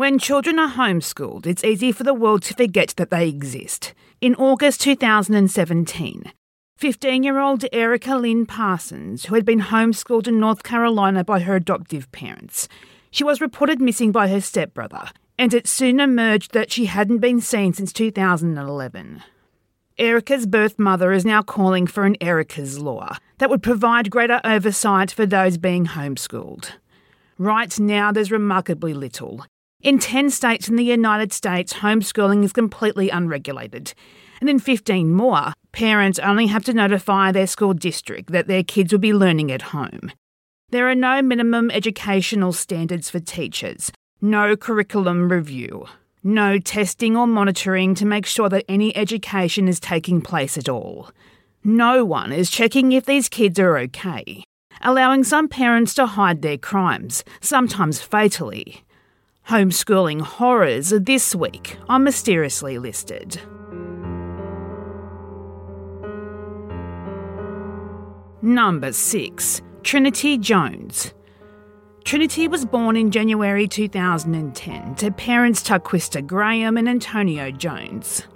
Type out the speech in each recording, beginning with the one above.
When children are homeschooled, it's easy for the world to forget that they exist. In August 2017, 15 year old Erica Lynn Parsons, who had been homeschooled in North Carolina by her adoptive parents, she was reported missing by her stepbrother, and it soon emerged that she hadn't been seen since 2011. Erica's birth mother is now calling for an Erica's law that would provide greater oversight for those being homeschooled. Right now, there's remarkably little. In 10 states in the United States, homeschooling is completely unregulated. And in 15 more, parents only have to notify their school district that their kids will be learning at home. There are no minimum educational standards for teachers, no curriculum review, no testing or monitoring to make sure that any education is taking place at all. No one is checking if these kids are okay, allowing some parents to hide their crimes, sometimes fatally. Homeschooling horrors this week on Mysteriously Listed. Number 6. Trinity Jones. Trinity was born in January 2010 to parents Taquisha Graham and Antonio Jones.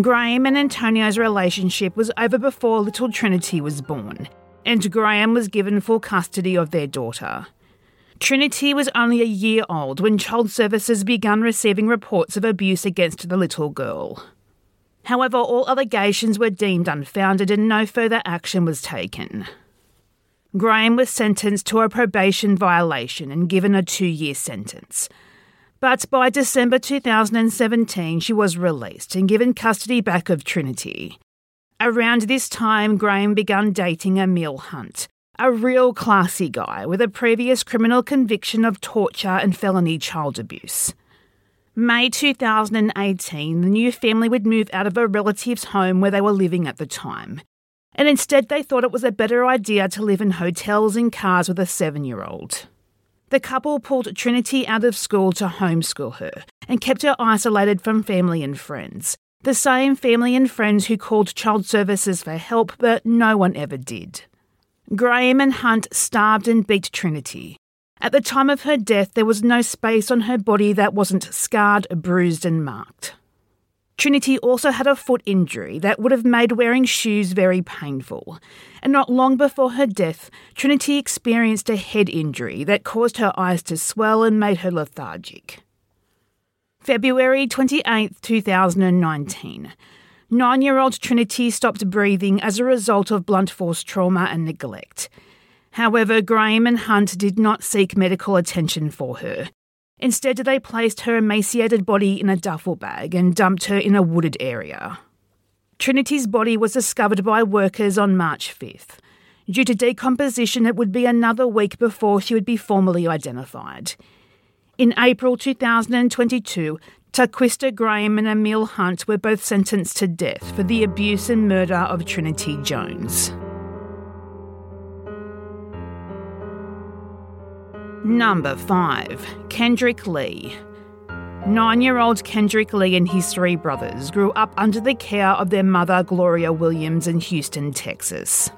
Graham and Antonio's relationship was over before little Trinity was born, and Graham was given full custody of their daughter. Trinity was only a year old when Child Services began receiving reports of abuse against the little girl. However, all allegations were deemed unfounded and no further action was taken. Graham was sentenced to a probation violation and given a two year sentence. But by December 2017, she was released and given custody back of Trinity. Around this time, Graham began dating Emiel Hunt, a real classy guy with a previous criminal conviction of torture and felony child abuse. May 2018, the new family would move out of a relative's home where they were living at the time. And instead, they thought it was a better idea to live in hotels and cars with a seven year old. The couple pulled Trinity out of school to homeschool her and kept her isolated from family and friends. The same family and friends who called child services for help, but no one ever did. Graham and Hunt starved and beat Trinity, at the time of her death, there was no space on her body that wasn't scarred, bruised, and marked. Trinity also had a foot injury that would have made wearing shoes very painful. And not long before her death, Trinity experienced a head injury that caused her eyes to swell and made her lethargic. February 28, 2019. Nine year old Trinity stopped breathing as a result of blunt force trauma and neglect. However, Graham and Hunt did not seek medical attention for her. Instead, they placed her emaciated body in a duffel bag and dumped her in a wooded area. Trinity's body was discovered by workers on March 5th. Due to decomposition, it would be another week before she would be formally identified. In April 2022, Taquisha Graham and Emiel Hunt were both sentenced to death for the abuse and murder of Trinity Jones. Number 5. Kendrick Lee. Nine year old Kendrick Lee and his three brothers grew up under the care of their mother, Gloria Williams, in Houston, Texas.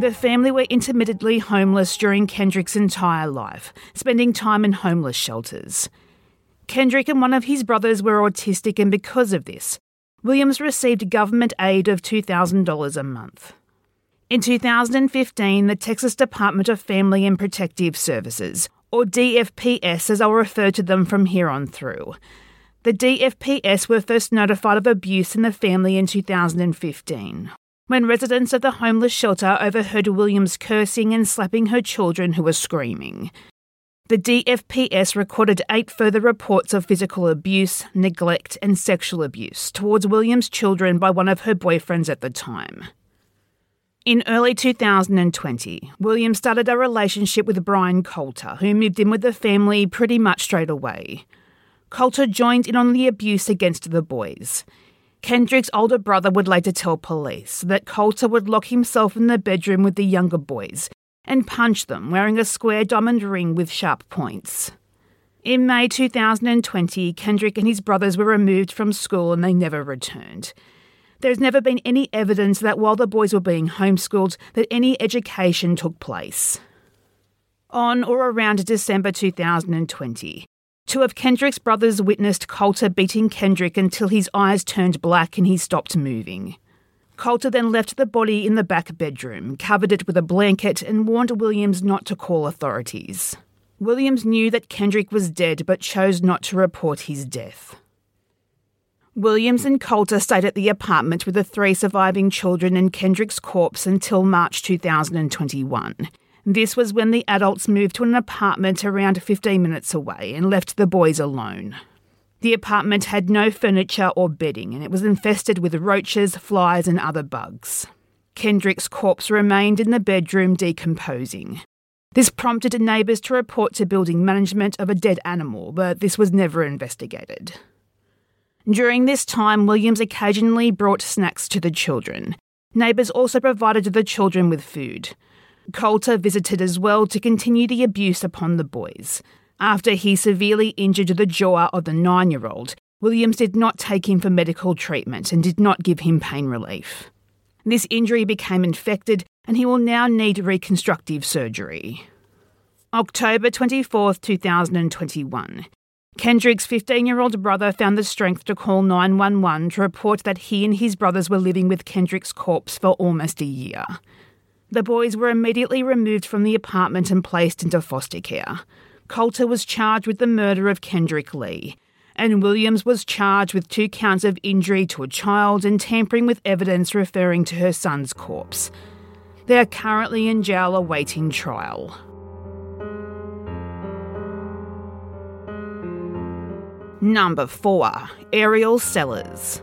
The family were intermittently homeless during Kendrick's entire life, spending time in homeless shelters. Kendrick and one of his brothers were autistic, and because of this, Williams received government aid of $2,000 a month. In 2015, the Texas Department of Family and Protective Services or DFPS as I'll refer to them from here on through. The DFPS were first notified of abuse in the family in 2015, when residents of the homeless shelter overheard Williams cursing and slapping her children who were screaming. The DFPS recorded eight further reports of physical abuse, neglect, and sexual abuse towards Williams' children by one of her boyfriends at the time. In early 2020, William started a relationship with Brian Coulter, who moved in with the family pretty much straight away. Coulter joined in on the abuse against the boys. Kendrick's older brother would later tell police that Coulter would lock himself in the bedroom with the younger boys and punched them wearing a square diamond ring with sharp points. In May 2020, Kendrick and his brothers were removed from school and they never returned. There's never been any evidence that while the boys were being homeschooled, that any education took place. On or around December 2020, Two of Kendrick's brothers witnessed Coulter beating Kendrick until his eyes turned black and he stopped moving. Coulter then left the body in the back bedroom, covered it with a blanket, and warned Williams not to call authorities. Williams knew that Kendrick was dead but chose not to report his death. Williams and Coulter stayed at the apartment with the three surviving children and Kendrick's corpse until March 2021. This was when the adults moved to an apartment around 15 minutes away and left the boys alone. The apartment had no furniture or bedding and it was infested with roaches, flies, and other bugs. Kendrick's corpse remained in the bedroom decomposing. This prompted neighbours to report to building management of a dead animal, but this was never investigated. During this time, Williams occasionally brought snacks to the children. Neighbours also provided the children with food. Coulter visited as well to continue the abuse upon the boys. After he severely injured the jaw of the nine year old, Williams did not take him for medical treatment and did not give him pain relief. This injury became infected and he will now need reconstructive surgery. October 24, 2021. Kendrick's 15 year old brother found the strength to call 911 to report that he and his brothers were living with Kendrick's corpse for almost a year. The boys were immediately removed from the apartment and placed into foster care. Coulter was charged with the murder of Kendrick Lee, and Williams was charged with two counts of injury to a child and tampering with evidence referring to her son's corpse. They are currently in jail awaiting trial. Number 4. Ariel Sellers.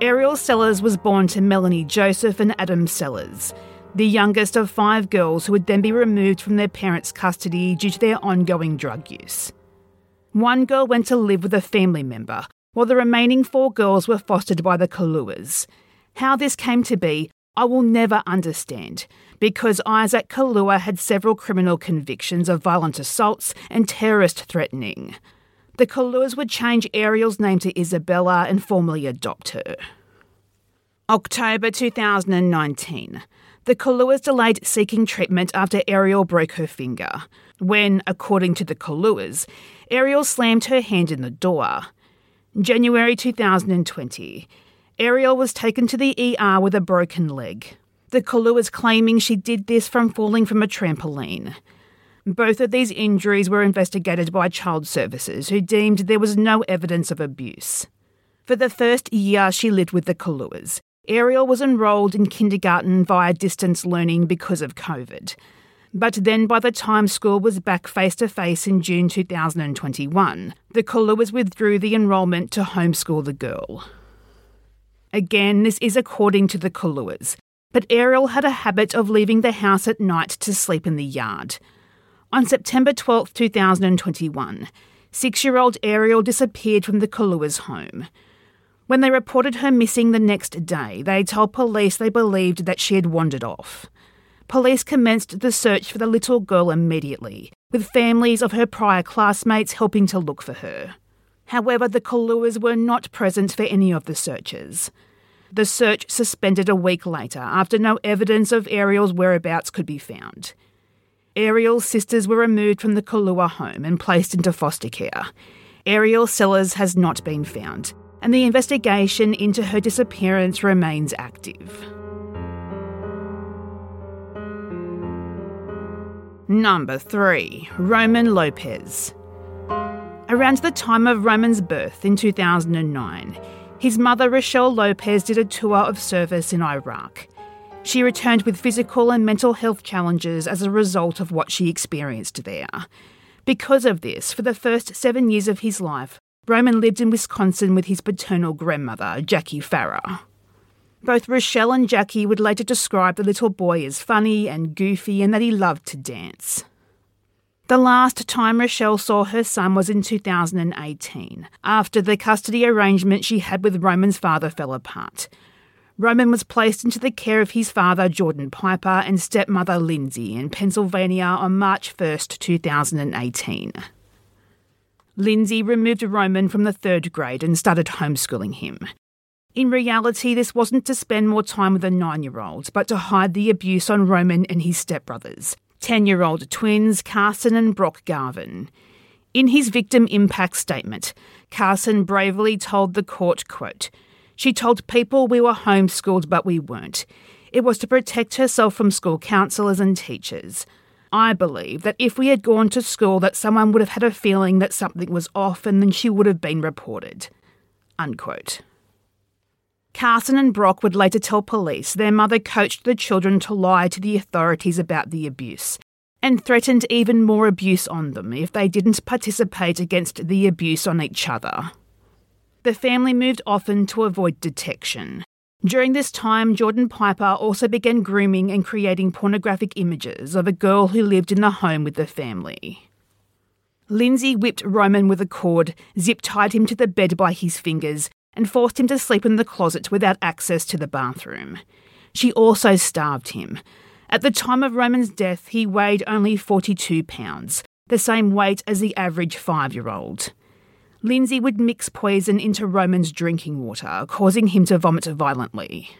Ariel Sellers was born to Melanie Joseph and Adam Sellers, the youngest of five girls who would then be removed from their parents' custody due to their ongoing drug use. One girl went to live with a family member, while the remaining four girls were fostered by the Kaluas. How this came to be, I will never understand, because Isaac Kalua had several criminal convictions of violent assaults and terrorist threatening the Kaluas would change Ariel's name to Isabella and formally adopt her. October 2019. The Kaluas delayed seeking treatment after Ariel broke her finger. When, according to the Kaluas, Ariel slammed her hand in the door. January 2020. Ariel was taken to the ER with a broken leg. The Kaluas claiming she did this from falling from a trampoline. Both of these injuries were investigated by Child Services, who deemed there was no evidence of abuse. For the first year she lived with the Kaluas, Ariel was enrolled in kindergarten via distance learning because of COVID. But then, by the time school was back face to face in June 2021, the Kaluas withdrew the enrolment to homeschool the girl. Again, this is according to the Kaluas, but Ariel had a habit of leaving the house at night to sleep in the yard. On September 12, 2021, six year old Ariel disappeared from the Kalua's home. When they reported her missing the next day, they told police they believed that she had wandered off. Police commenced the search for the little girl immediately, with families of her prior classmates helping to look for her. However, the Kaluas were not present for any of the searches. The search suspended a week later after no evidence of Ariel's whereabouts could be found. Ariel's sisters were removed from the Kalua home and placed into foster care. Ariel Sellers has not been found, and the investigation into her disappearance remains active. Number 3 Roman Lopez. Around the time of Roman's birth in 2009, his mother Rochelle Lopez did a tour of service in Iraq she returned with physical and mental health challenges as a result of what she experienced there. Because of this, for the first seven years of his life, Roman lived in Wisconsin with his paternal grandmother, Jackie Farah. Both Rochelle and Jackie would later describe the little boy as funny and goofy and that he loved to dance. The last time Rochelle saw her son was in 2018, after the custody arrangement she had with Roman's father fell apart. Roman was placed into the care of his father, Jordan Piper, and stepmother, Lindsay, in Pennsylvania on March 1, 2018. Lindsay removed Roman from the third grade and started homeschooling him. In reality, this wasn't to spend more time with the nine year old, but to hide the abuse on Roman and his stepbrothers, 10 year old twins Carson and Brock Garvin. In his victim impact statement, Carson bravely told the court, quote, She told people we were homeschooled, but we weren't. It was to protect herself from school counsellors and teachers. I believe that if we had gone to school that someone would have had a feeling that something was off and then she would have been reported. Unquote. Carson and Brock would later tell police their mother coached the children to lie to the authorities about the abuse and threatened even more abuse on them if they didn't participate against the abuse on each other. The family moved often to avoid detection. During this time, Jordan Piper also began grooming and creating pornographic images of a girl who lived in the home with the family. Lindsay whipped Roman with a cord, zip tied him to the bed by his fingers, and forced him to sleep in the closet without access to the bathroom. She also starved him. At the time of Roman's death, he weighed only 42 pounds, the same weight as the average five year old. Lindsay would mix poison into Roman's drinking water, causing him to vomit violently.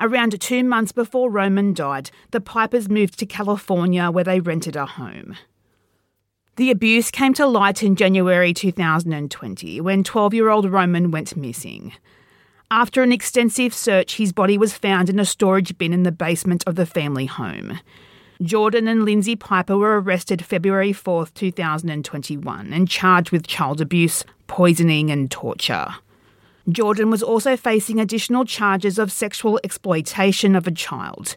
Around two months before Roman died, the Pipers moved to California where they rented a home. The abuse came to light in January 2020 when 12 year old Roman went missing. After an extensive search, his body was found in a storage bin in the basement of the family home. Jordan and Lindsay Piper were arrested February 4, 2021, and charged with child abuse, poisoning, and torture. Jordan was also facing additional charges of sexual exploitation of a child.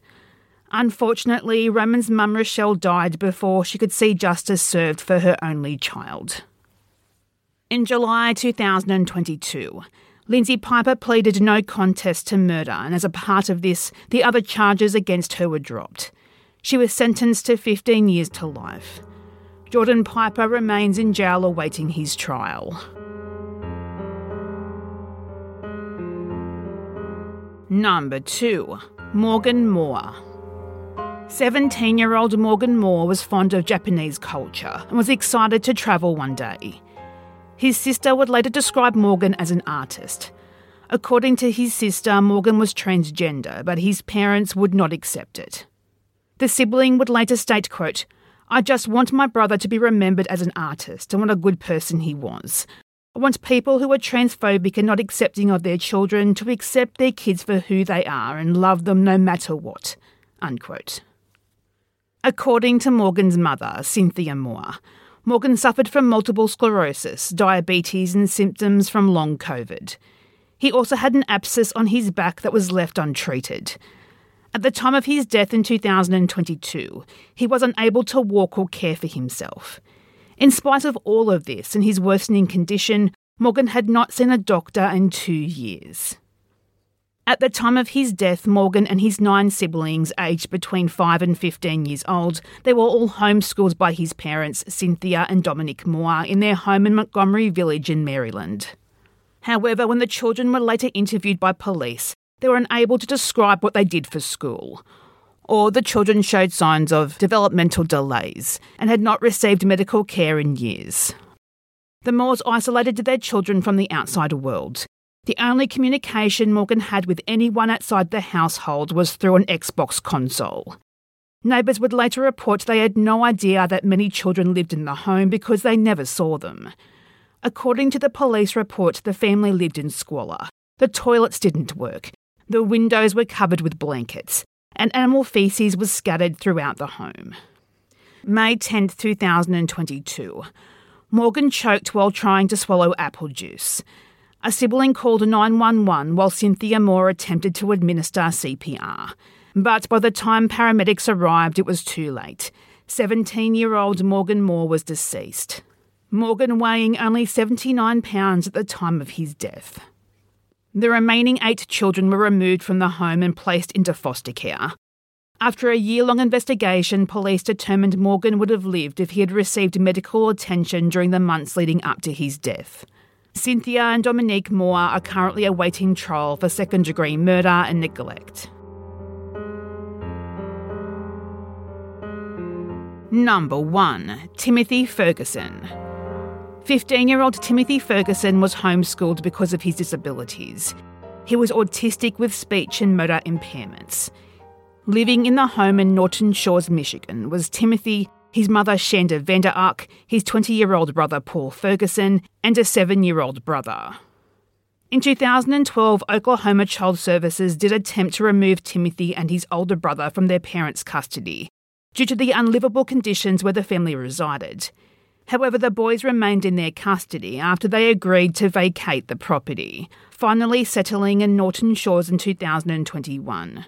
Unfortunately, Roman's mum Rochelle died before she could see justice served for her only child. In July 2022, Lindsay Piper pleaded no contest to murder, and as a part of this, the other charges against her were dropped. She was sentenced to 15 years to life. Jordan Piper remains in jail awaiting his trial. Number 2 Morgan Moore. 17 year old Morgan Moore was fond of Japanese culture and was excited to travel one day. His sister would later describe Morgan as an artist. According to his sister, Morgan was transgender, but his parents would not accept it. The sibling would later state, quote, I just want my brother to be remembered as an artist and what a good person he was. I want people who are transphobic and not accepting of their children to accept their kids for who they are and love them no matter what. Unquote. According to Morgan's mother, Cynthia Moore, Morgan suffered from multiple sclerosis, diabetes, and symptoms from long COVID. He also had an abscess on his back that was left untreated. At the time of his death in 2022, he was unable to walk or care for himself. In spite of all of this and his worsening condition, Morgan had not seen a doctor in two years. At the time of his death, Morgan and his nine siblings, aged between 5 and 15 years old, they were all homeschooled by his parents, Cynthia and Dominic Moore, in their home in Montgomery Village in Maryland. However, when the children were later interviewed by police, they were unable to describe what they did for school. Or the children showed signs of developmental delays and had not received medical care in years. The Moores isolated their children from the outside world, the only communication Morgan had with anyone outside the household was through an Xbox console. Neighbours would later report they had no idea that many children lived in the home because they never saw them. According to the police report, the family lived in squalor. The toilets didn't work, the windows were covered with blankets, and animal feces was scattered throughout the home. May 10, 2022. Morgan choked while trying to swallow apple juice. A sibling called 911 while Cynthia Moore attempted to administer CPR. But by the time paramedics arrived, it was too late. 17 year old Morgan Moore was deceased. Morgan weighing only 79 pounds at the time of his death. The remaining eight children were removed from the home and placed into foster care. After a year long investigation, police determined Morgan would have lived if he had received medical attention during the months leading up to his death. Cynthia and Dominique Moore are currently awaiting trial for second degree murder and neglect. Number 1 Timothy Ferguson. 15 year old Timothy Ferguson was homeschooled because of his disabilities. He was autistic with speech and motor impairments. Living in the home in Norton Shores, Michigan, was Timothy, his mother Shanda Vander Ark, his 20 year old brother Paul Ferguson, and a 7 year old brother. In 2012, Oklahoma Child Services did attempt to remove Timothy and his older brother from their parents' custody due to the unlivable conditions where the family resided. However, the boys remained in their custody after they agreed to vacate the property, finally settling in Norton Shores in 2021.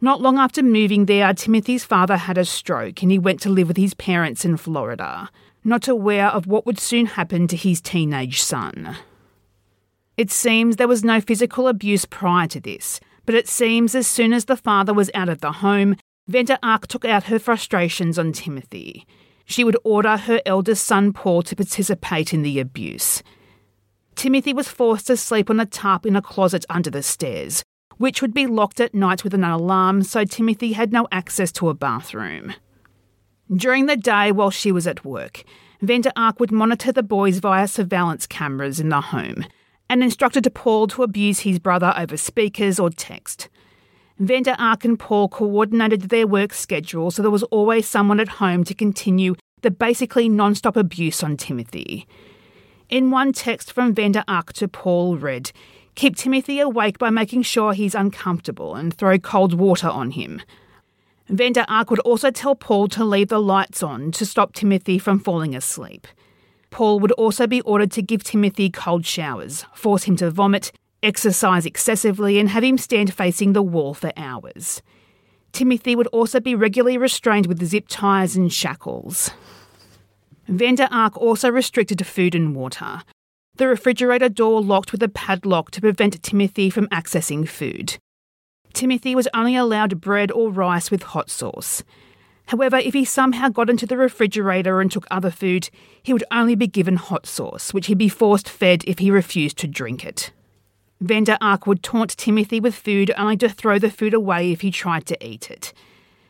Not long after moving there, Timothy's father had a stroke and he went to live with his parents in Florida, not aware of what would soon happen to his teenage son. It seems there was no physical abuse prior to this, but it seems as soon as the father was out of the home, Vander Ark took out her frustrations on Timothy. She would order her eldest son Paul to participate in the abuse. Timothy was forced to sleep on a tarp in a closet under the stairs, which would be locked at night with an alarm, so Timothy had no access to a bathroom. During the day while she was at work, Vander Ark would monitor the boys via surveillance cameras in the home and instructed Paul to abuse his brother over speakers or text. Vander Ark and Paul coordinated their work schedule so there was always someone at home to continue the basically non stop abuse on Timothy. In one text from Vander Ark to Paul read, Keep Timothy awake by making sure he's uncomfortable and throw cold water on him. Vander Ark would also tell Paul to leave the lights on to stop Timothy from falling asleep. Paul would also be ordered to give Timothy cold showers, force him to vomit, exercise excessively, and have him stand facing the wall for hours. Timothy would also be regularly restrained with zip ties and shackles. Vander Ark also restricted food and water. The refrigerator door locked with a padlock to prevent Timothy from accessing food. Timothy was only allowed bread or rice with hot sauce. However, if he somehow got into the refrigerator and took other food, he would only be given hot sauce, which he'd be forced fed if he refused to drink it. Vander Ark would taunt Timothy with food only to throw the food away if he tried to eat it.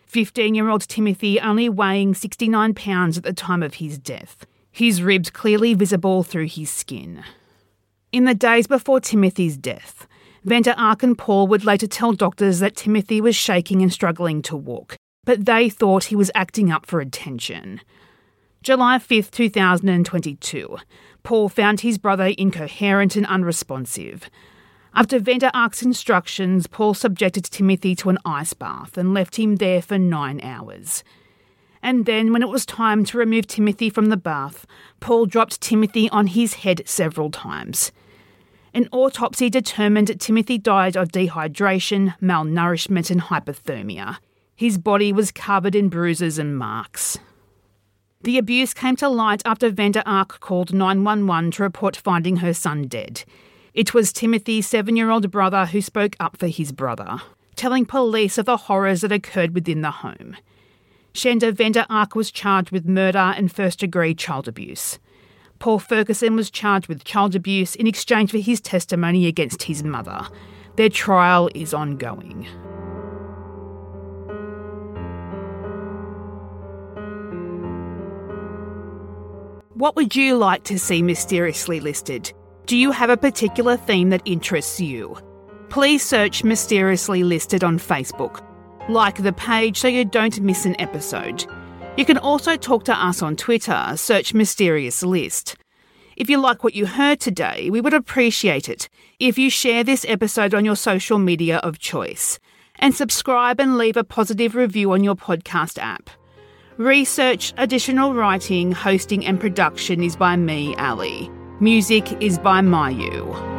15 year old Timothy only weighing 69 pounds at the time of his death, his ribs clearly visible through his skin. In the days before Timothy's death, Vander Ark and Paul would later tell doctors that Timothy was shaking and struggling to walk, but they thought he was acting up for attention. July 5, 2022, Paul found his brother incoherent and unresponsive. After Vander Ark's instructions, Paul subjected Timothy to an ice bath and left him there for nine hours. And then, when it was time to remove Timothy from the bath, Paul dropped Timothy on his head several times. An autopsy determined Timothy died of dehydration, malnourishment, and hypothermia. His body was covered in bruises and marks. The abuse came to light after Vander Ark called 911 to report finding her son dead. It was Timothy's seven year old brother who spoke up for his brother, telling police of the horrors that occurred within the home. Shanda Vander Ark was charged with murder and first degree child abuse. Paul Ferguson was charged with child abuse in exchange for his testimony against his mother. Their trial is ongoing. What would you like to see mysteriously listed? Do you have a particular theme that interests you? Please search Mysteriously Listed on Facebook. Like the page so you don't miss an episode. You can also talk to us on Twitter, search Mysterious List. If you like what you heard today, we would appreciate it if you share this episode on your social media of choice and subscribe and leave a positive review on your podcast app. Research, additional writing, hosting, and production is by me, Ali. Music is by Mayu.